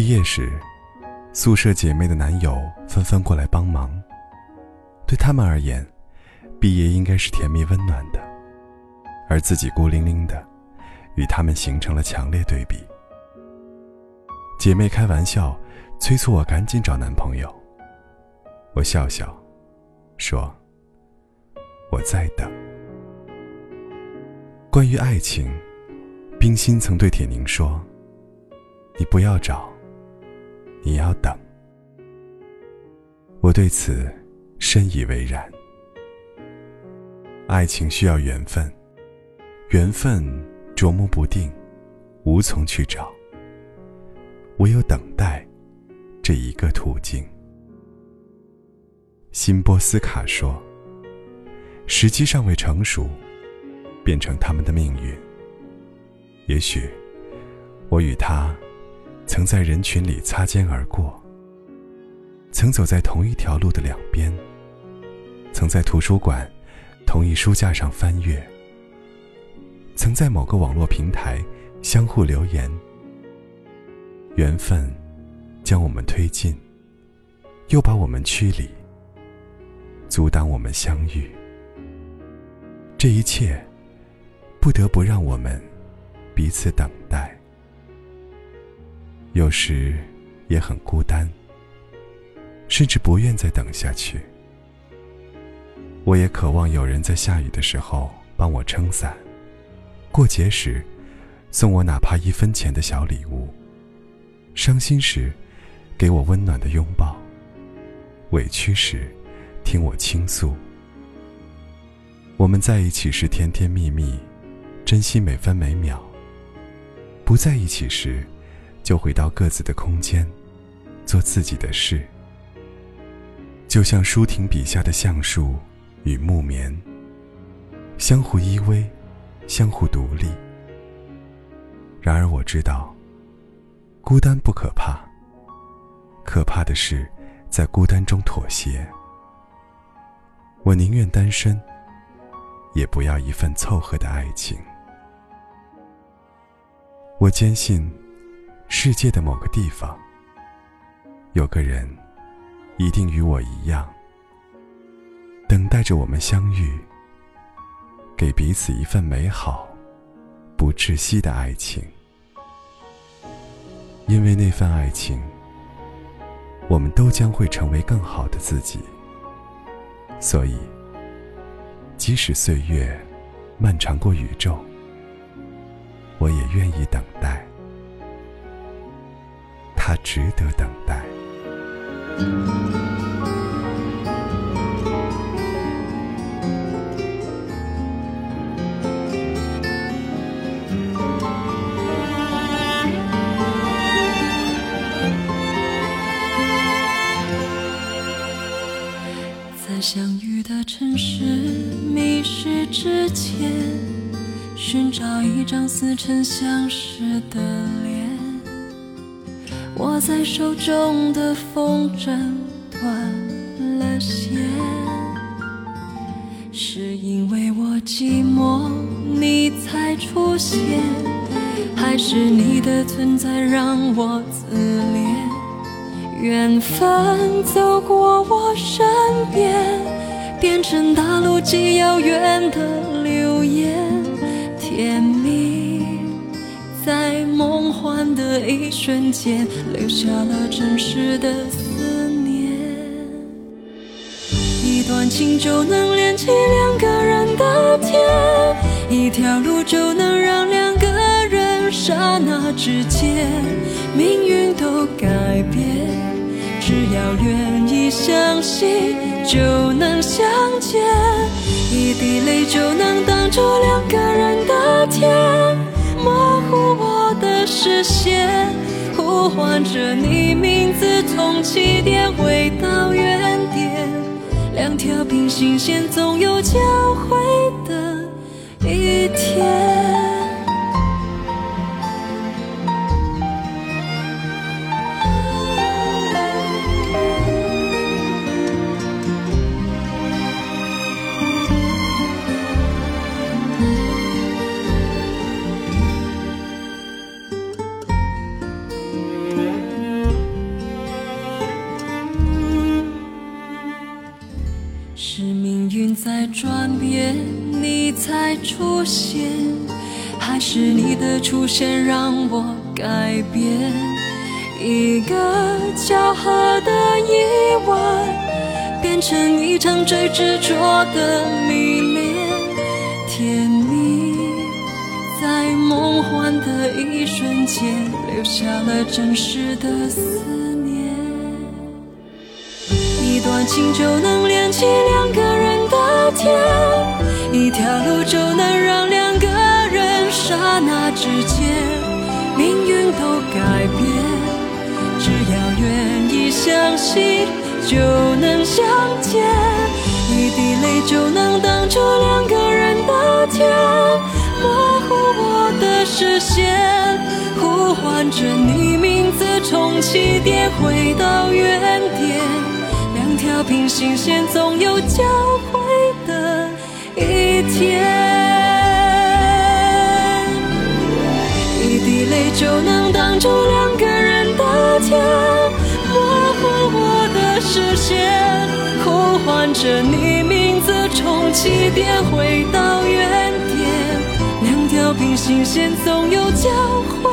毕业时，宿舍姐妹的男友纷纷过来帮忙。对他们而言，毕业应该是甜蜜温暖的，而自己孤零零的，与他们形成了强烈对比。姐妹开玩笑，催促我赶紧找男朋友。我笑笑，说：“我在等。”关于爱情，冰心曾对铁凝说：“你不要找，你要等。”我对此深以为然。爱情需要缘分，缘分捉摸不定，无从去找。唯有等待，这一个途径。辛波斯卡说：“时机尚未成熟。”变成他们的命运。也许，我与他曾在人群里擦肩而过，曾走在同一条路的两边，曾在图书馆同一书架上翻阅，曾在某个网络平台相互留言。缘分将我们推进，又把我们驱离，阻挡我们相遇。这一切。不得不让我们彼此等待，有时也很孤单，甚至不愿再等下去。我也渴望有人在下雨的时候帮我撑伞，过节时送我哪怕一分钱的小礼物，伤心时给我温暖的拥抱，委屈时听我倾诉。我们在一起时甜甜蜜蜜。珍惜每分每秒。不在一起时，就回到各自的空间，做自己的事。就像舒婷笔下的橡树与木棉，相互依偎，相互独立。然而我知道，孤单不可怕，可怕的是在孤单中妥协。我宁愿单身，也不要一份凑合的爱情。我坚信，世界的某个地方，有个人，一定与我一样，等待着我们相遇，给彼此一份美好、不窒息的爱情。因为那份爱情，我们都将会成为更好的自己。所以，即使岁月漫长过宇宙。我也愿意等待，值得等待。在相遇的城市迷失之前。寻找一张似曾相识的脸，握在手中的风筝断了线，是因为我寂寞你才出现，还是你的存在让我自怜？缘分走过我身边，变成大陆极遥远的流言。甜蜜，在梦幻的一瞬间，留下了真实的思念。一段情就能连起两个人的天，一条路就能让两个人刹那之间命运都改变。只要愿意相信，就能相见。一滴泪就能挡住两个人的，视线，呼唤着你名字，从起点回到原点。两条平行线总有交汇是命运在转变你才出现还是你的出现让我改变。一个巧合的意外变成一场最执着的迷恋。甜蜜在梦幻的一瞬间留下了真实的思念。一段情就能连起两个人的天，一条路就能让两个人刹那之间命运都改变。只要愿意相信，就能相见。一滴泪就能挡住两个人的天，模糊我的视线，呼唤着你名字，从起点回到原点。两条平行线总有交汇的一天，一滴泪就能挡住两个人的天，模糊我的视线，呼唤着你名字，从起点回到原点。两条平行线总有交汇。